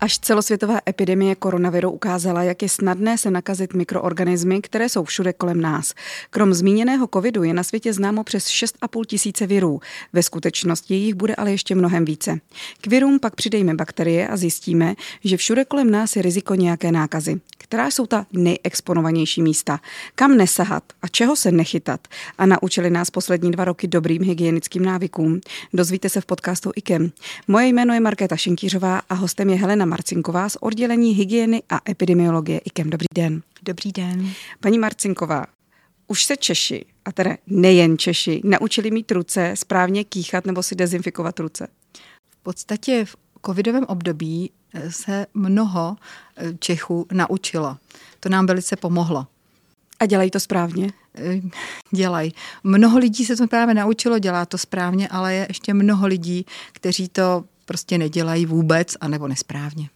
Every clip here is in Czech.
Až celosvětová epidemie koronaviru ukázala, jak je snadné se nakazit mikroorganismy, které jsou všude kolem nás. Krom zmíněného covidu je na světě známo přes 6,5 tisíce virů. Ve skutečnosti jich bude ale ještě mnohem více. K virům pak přidejme bakterie a zjistíme, že všude kolem nás je riziko nějaké nákazy. Která jsou ta nejexponovanější místa? Kam nesahat a čeho se nechytat? A naučili nás poslední dva roky dobrým hygienickým návykům. Dozvíte se v podcastu IKEM. Moje jméno je Markéta Šinkýřová a hostem je Helena Marcinková z oddělení hygieny a epidemiologie IKEM. Dobrý den. Dobrý den. Paní Marcinková, už se Češi, a teda nejen Češi, naučili mít ruce, správně kýchat nebo si dezinfikovat ruce? V podstatě v covidovém období eh, se mnoho eh, Čechů naučilo. To nám velice pomohlo. A dělají to správně? Eh, dělají. Mnoho lidí se to právě naučilo, dělá to správně, ale je ještě mnoho lidí, kteří to prostě nedělají vůbec anebo nesprávně.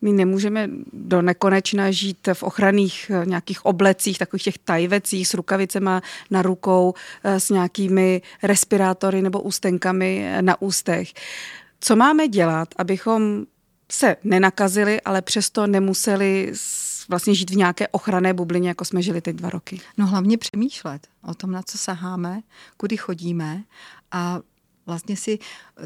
My nemůžeme do nekonečna žít v ochranných eh, nějakých oblecích, takových těch tajvecích s rukavicema na rukou, eh, s nějakými respirátory nebo ústenkami eh, na ústech. Co máme dělat, abychom se nenakazili, ale přesto nemuseli vlastně žít v nějaké ochranné bublině, jako jsme žili teď dva roky? No hlavně přemýšlet o tom, na co saháme, kudy chodíme a vlastně si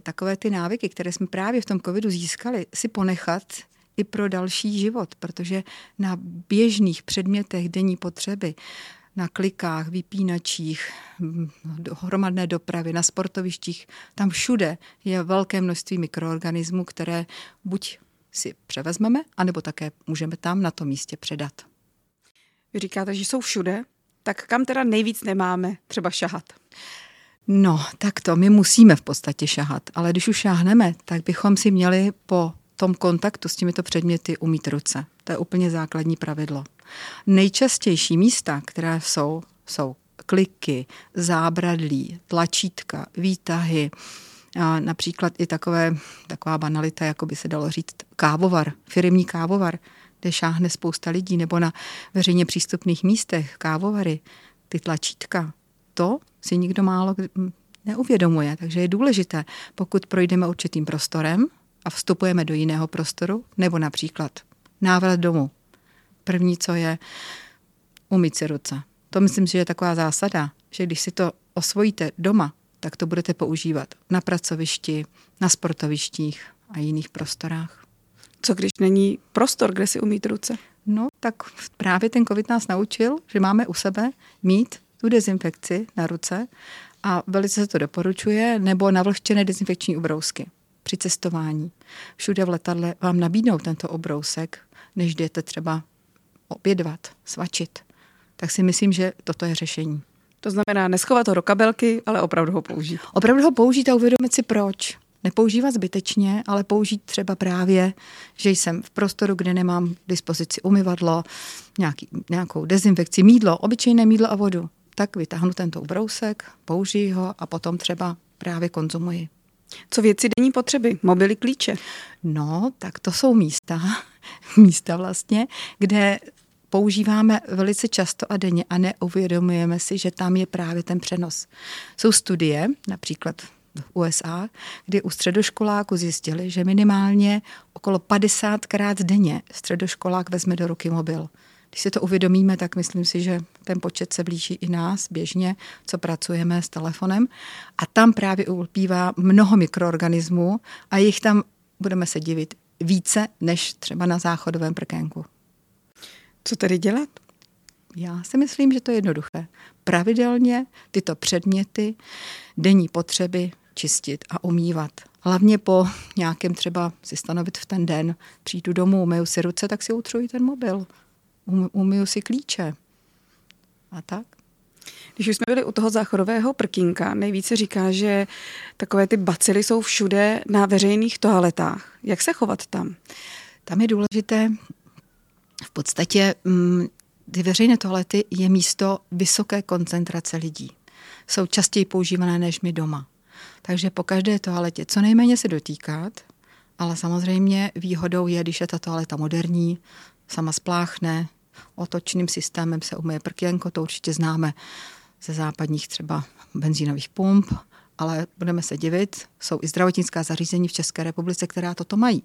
takové ty návyky, které jsme právě v tom covidu získali, si ponechat i pro další život, protože na běžných předmětech denní potřeby, na klikách, vypínačích, hromadné dopravy, na sportovištích, tam všude je velké množství mikroorganismů, které buď si převezmeme, anebo také můžeme tam na tom místě předat. Vy říkáte, že jsou všude, tak kam teda nejvíc nemáme třeba šahat? No, tak to my musíme v podstatě šahat, ale když už šáhneme, tak bychom si měli po tom kontaktu s těmito předměty umít ruce. To je úplně základní pravidlo. Nejčastější místa, které jsou, jsou kliky, zábradlí, tlačítka, výtahy, a například i takové, taková banalita, jako by se dalo říct, kávovar, firmní kávovar, kde šáhne spousta lidí, nebo na veřejně přístupných místech kávovary, ty tlačítka. To si nikdo málo neuvědomuje, takže je důležité, pokud projdeme určitým prostorem a vstupujeme do jiného prostoru, nebo například návrat domů. První, co je, umít si ruce. To myslím, že je taková zásada, že když si to osvojíte doma, tak to budete používat na pracovišti, na sportovištích a jiných prostorách. Co když není prostor, kde si umít ruce? No, tak právě ten covid nás naučil, že máme u sebe mít tu dezinfekci na ruce a velice se to doporučuje, nebo navlhčené dezinfekční ubrousky při cestování. Všude v letadle vám nabídnou tento obrousek, než jdete třeba obědvat, svačit. Tak si myslím, že toto je řešení. To znamená neschovat ho do kabelky, ale opravdu ho použít. Opravdu ho použít a uvědomit si proč. Nepoužívat zbytečně, ale použít třeba právě, že jsem v prostoru, kde nemám k dispozici umyvadlo, nějaký, nějakou dezinfekci, mídlo, obyčejné mídlo a vodu. Tak vytáhnu tento ubrousek, použiji ho a potom třeba právě konzumuji. Co věci denní potřeby? Mobily, klíče? No, tak to jsou místa, místa vlastně, kde používáme velice často a denně a neuvědomujeme si, že tam je právě ten přenos. Jsou studie, například v USA, kdy u středoškoláků zjistili, že minimálně okolo 50krát denně středoškolák vezme do ruky mobil. Když si to uvědomíme, tak myslím si, že ten počet se blíží i nás běžně, co pracujeme s telefonem. A tam právě ulpívá mnoho mikroorganismů a jich tam, budeme se divit, více než třeba na záchodovém prkénku. Co tedy dělat? Já si myslím, že to je jednoduché. Pravidelně tyto předměty, denní potřeby čistit a umývat. Hlavně po nějakém třeba si stanovit v ten den, přijdu domů, umyju si ruce, tak si utřuji ten mobil um, umiju si klíče. A tak. Když už jsme byli u toho záchodového prkínka, nejvíce říká, že takové ty bacily jsou všude na veřejných toaletách. Jak se chovat tam? Tam je důležité, v podstatě mm, ty veřejné toalety je místo vysoké koncentrace lidí. Jsou častěji používané než my doma. Takže po každé toaletě co nejméně se dotýkat, ale samozřejmě výhodou je, když je ta toaleta moderní, sama spláchne, otočným systémem se umyje prkěnko, to určitě známe ze západních třeba benzínových pump, ale budeme se divit, jsou i zdravotnická zařízení v České republice, která toto mají.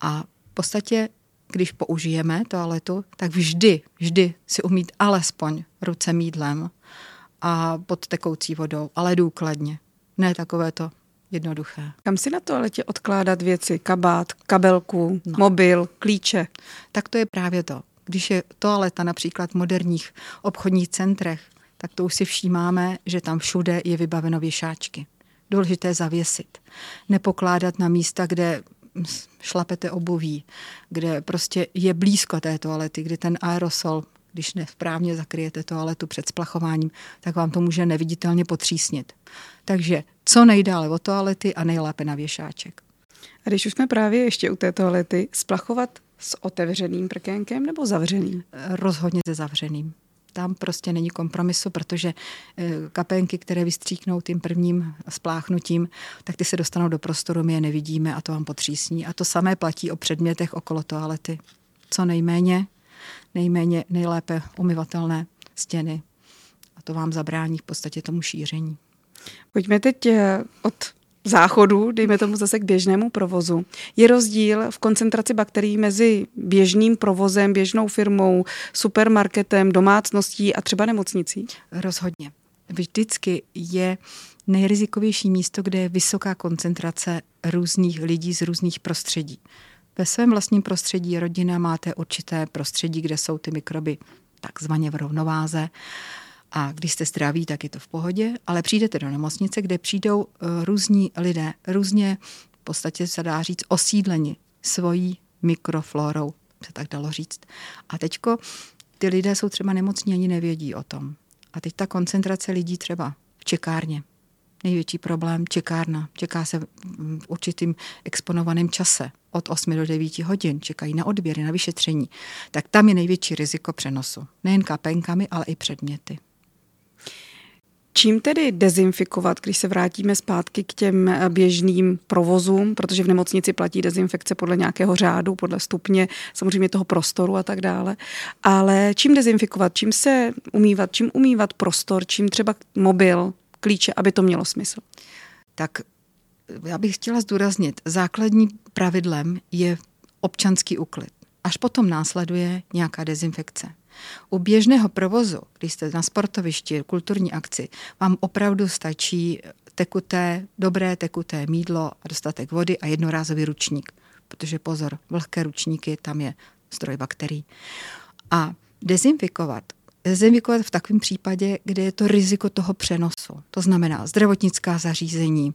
A v podstatě, když použijeme toaletu, tak vždy, vždy si umít alespoň ruce mídlem a pod tekoucí vodou, ale důkladně. Ne takové to jednoduché. Kam si na toaletě odkládat věci? Kabát, kabelku, no. mobil, klíče? Tak to je právě to. Když je toaleta například v moderních obchodních centrech, tak to už si všímáme, že tam všude je vybaveno věšáčky. Důležité zavěsit. Nepokládat na místa, kde šlapete obuví, kde prostě je blízko té toalety, kde ten aerosol, když nesprávně zakryjete toaletu před splachováním, tak vám to může neviditelně potřísnit. Takže co nejdále od toalety a nejlépe na věšáček. A když už jsme právě ještě u té toalety, splachovat s otevřeným prkénkem nebo zavřeným? Rozhodně se zavřeným tam prostě není kompromisu, protože eh, kapenky, které vystříknou tím prvním spláchnutím, tak ty se dostanou do prostoru, my je nevidíme a to vám potřísní. A to samé platí o předmětech okolo toalety. Co nejméně, nejméně, nejlépe umyvatelné stěny. A to vám zabrání v podstatě tomu šíření. Pojďme teď eh, od záchodu, dejme tomu zase k běžnému provozu. Je rozdíl v koncentraci bakterií mezi běžným provozem, běžnou firmou, supermarketem, domácností a třeba nemocnicí? Rozhodně. Vždycky je nejrizikovější místo, kde je vysoká koncentrace různých lidí z různých prostředí. Ve svém vlastním prostředí rodina máte určité prostředí, kde jsou ty mikroby takzvaně v rovnováze a když jste zdraví, tak je to v pohodě, ale přijdete do nemocnice, kde přijdou eh, různí lidé, různě v podstatě se dá říct osídleni svojí mikroflorou, se tak dalo říct. A teďko ty lidé jsou třeba nemocní, ani nevědí o tom. A teď ta koncentrace lidí třeba v čekárně. Největší problém čekárna. Čeká se v určitým exponovaném čase. Od 8 do 9 hodin čekají na odběry, na vyšetření. Tak tam je největší riziko přenosu. Nejen kapenkami, ale i předměty. Čím tedy dezinfikovat, když se vrátíme zpátky k těm eh, běžným provozům, protože v nemocnici platí dezinfekce podle nějakého řádu, podle stupně, samozřejmě toho prostoru a tak dále. Ale čím dezinfikovat, čím se umývat, čím umývat prostor, čím třeba mobil, klíče, aby to mělo smysl? Tak já bych chtěla zdůraznit, základní pravidlem je občanský úklid. Až potom následuje nějaká dezinfekce. U běžného provozu, když jste na sportovišti, kulturní akci, vám opravdu stačí tekuté, dobré tekuté mídlo a dostatek vody a jednorázový ručník. Protože pozor, vlhké ručníky, tam je stroj bakterií. A dezinfikovat dezinfikovat v takovém případě, kde je to riziko toho přenosu. To znamená zdravotnická zařízení,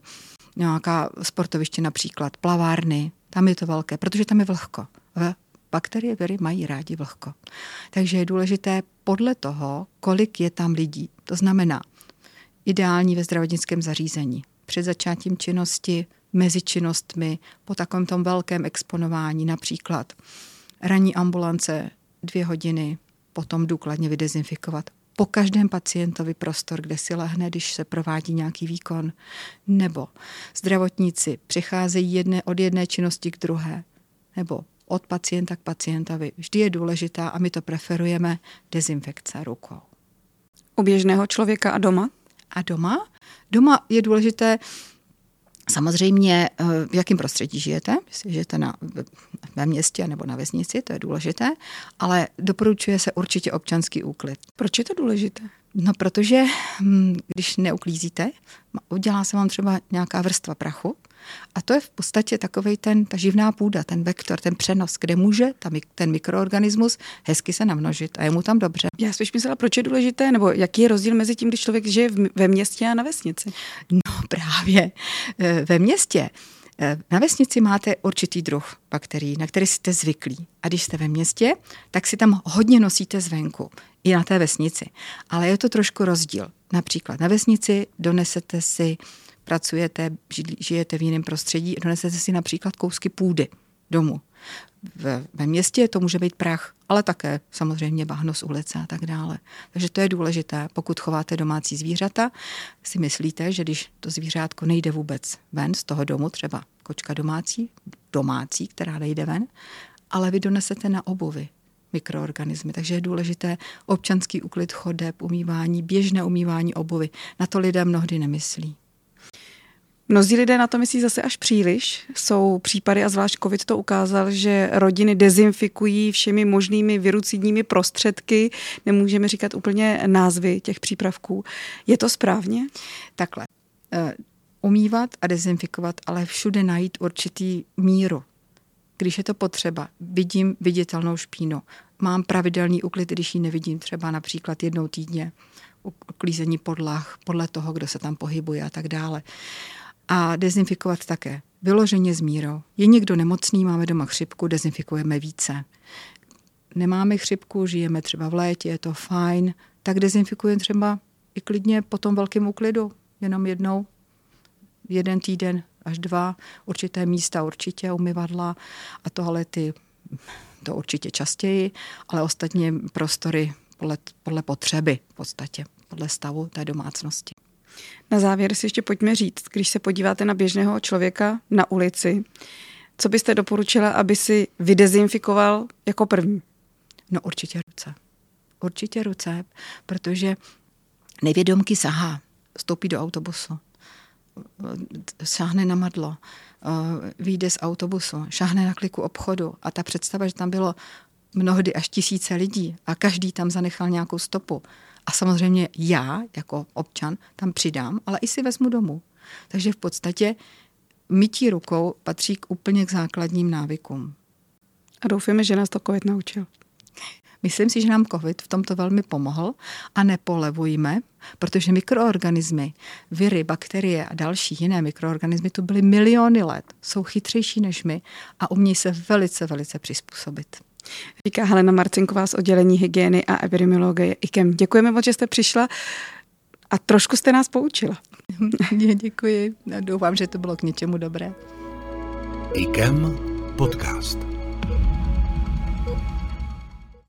nějaká sportoviště například, plavárny, tam je to velké, protože tam je vlhko. Bakterie viry mají rádi vlhko. Takže je důležité podle toho, kolik je tam lidí. To znamená, ideální ve zdravotnickém zařízení. Před začátím činnosti, mezi činnostmi, po takovém tom velkém exponování, například ranní ambulance dvě hodiny, potom důkladně vydezinfikovat po každém pacientovi prostor, kde si lehne, když se provádí nějaký výkon. Nebo zdravotníci přicházejí jedné, od jedné činnosti k druhé. Nebo od pacienta k pacientovi. Vždy je důležitá a my to preferujeme dezinfekce rukou. U běžného člověka a doma? A doma? Doma je důležité Samozřejmě, eh, v jakém prostředí žijete, jestli žijete na, ve městě nebo na vesnici, to je důležité, ale doporučuje se určitě občanský úklid. Proč je to důležité? No, protože hm, když neuklízíte, udělá se vám třeba nějaká vrstva prachu a to je v podstatě takový ten, ta živná půda, ten vektor, ten přenos, kde může ta, ten mikroorganismus hezky se namnožit a je mu tam dobře. Já spíš myslela, proč je důležité, nebo jaký je rozdíl mezi tím, když člověk žije ve městě a na vesnici? No právě. E, ve městě e, na vesnici máte určitý druh bakterií, na který jste zvyklí. A když jste ve městě, tak si tam hodně nosíte zvenku, i na té vesnici. Ale je to trošku rozdíl. Například na vesnici donesete si pracujete, žijete v jiném prostředí, donesete si například kousky půdy domů. Ve, ve městě to může být prach, ale také samozřejmě bahno z ulice a tak dále. Takže to je důležité. Pokud chováte domácí zvířata, si myslíte, že když to zvířátko nejde vůbec ven z toho domu, třeba kočka domácí, domácí, která nejde ven, ale vy donesete na obuvy mikroorganismy. Takže je důležité občanský úklid chodeb, umývání, běžné umývání obuvy. Na to lidé mnohdy nemyslí. Mnozí lidé na to myslí zase až příliš. Jsou případy, a zvlášť COVID to ukázal, že rodiny dezinfikují všemi možnými virucidními prostředky. Nemůžeme říkat úplně názvy těch přípravků. Je to správně? Takhle. Eh, umývat a dezinfikovat, ale všude najít určitý míru. Když je to potřeba, vidím viditelnou špínu. Mám pravidelný uklid, když ji nevidím, třeba například jednou týdně uklízení podlah podle toho, kdo se tam pohybuje a tak dále a dezinfikovat také. Vyloženě s mírou. Je někdo nemocný, máme doma chřipku, dezinfikujeme více. Nemáme chřipku, žijeme třeba v létě, je to fajn, tak dezinfikujeme třeba i klidně po tom velkém úklidu, jenom jednou, jeden týden až dva, určité místa určitě, umyvadla a toalety to určitě častěji, ale ostatně prostory podle, podle potřeby v podstatě, podle stavu té domácnosti. Na závěr si ještě pojďme říct, když se podíváte na běžného člověka na ulici, co byste doporučila, aby si vydezinfikoval jako první? No určitě ruce. Určitě ruce, protože nevědomky sahá, stoupí do autobusu, sáhne na madlo, vyjde z autobusu, šáhne na kliku obchodu a ta představa, že tam bylo mnohdy až tisíce lidí a každý tam zanechal nějakou stopu, a samozřejmě já, jako občan, tam přidám, ale i si vezmu domů. Takže v podstatě mytí rukou patří k úplně k základním návykům. A doufáme, že nás to COVID naučil. Myslím si, že nám COVID v tomto velmi pomohl a nepolevujme, protože mikroorganismy, viry, bakterie a další jiné mikroorganismy tu byly miliony let, jsou chytřejší než my a umějí se velice, velice přizpůsobit. Říká Helena Marcinková z oddělení hygieny a epidemiologie IKEM. Děkujeme moc, že jste přišla a trošku jste nás poučila. Děkuji. Doufám, že to bylo k něčemu dobré. IKEM podcast.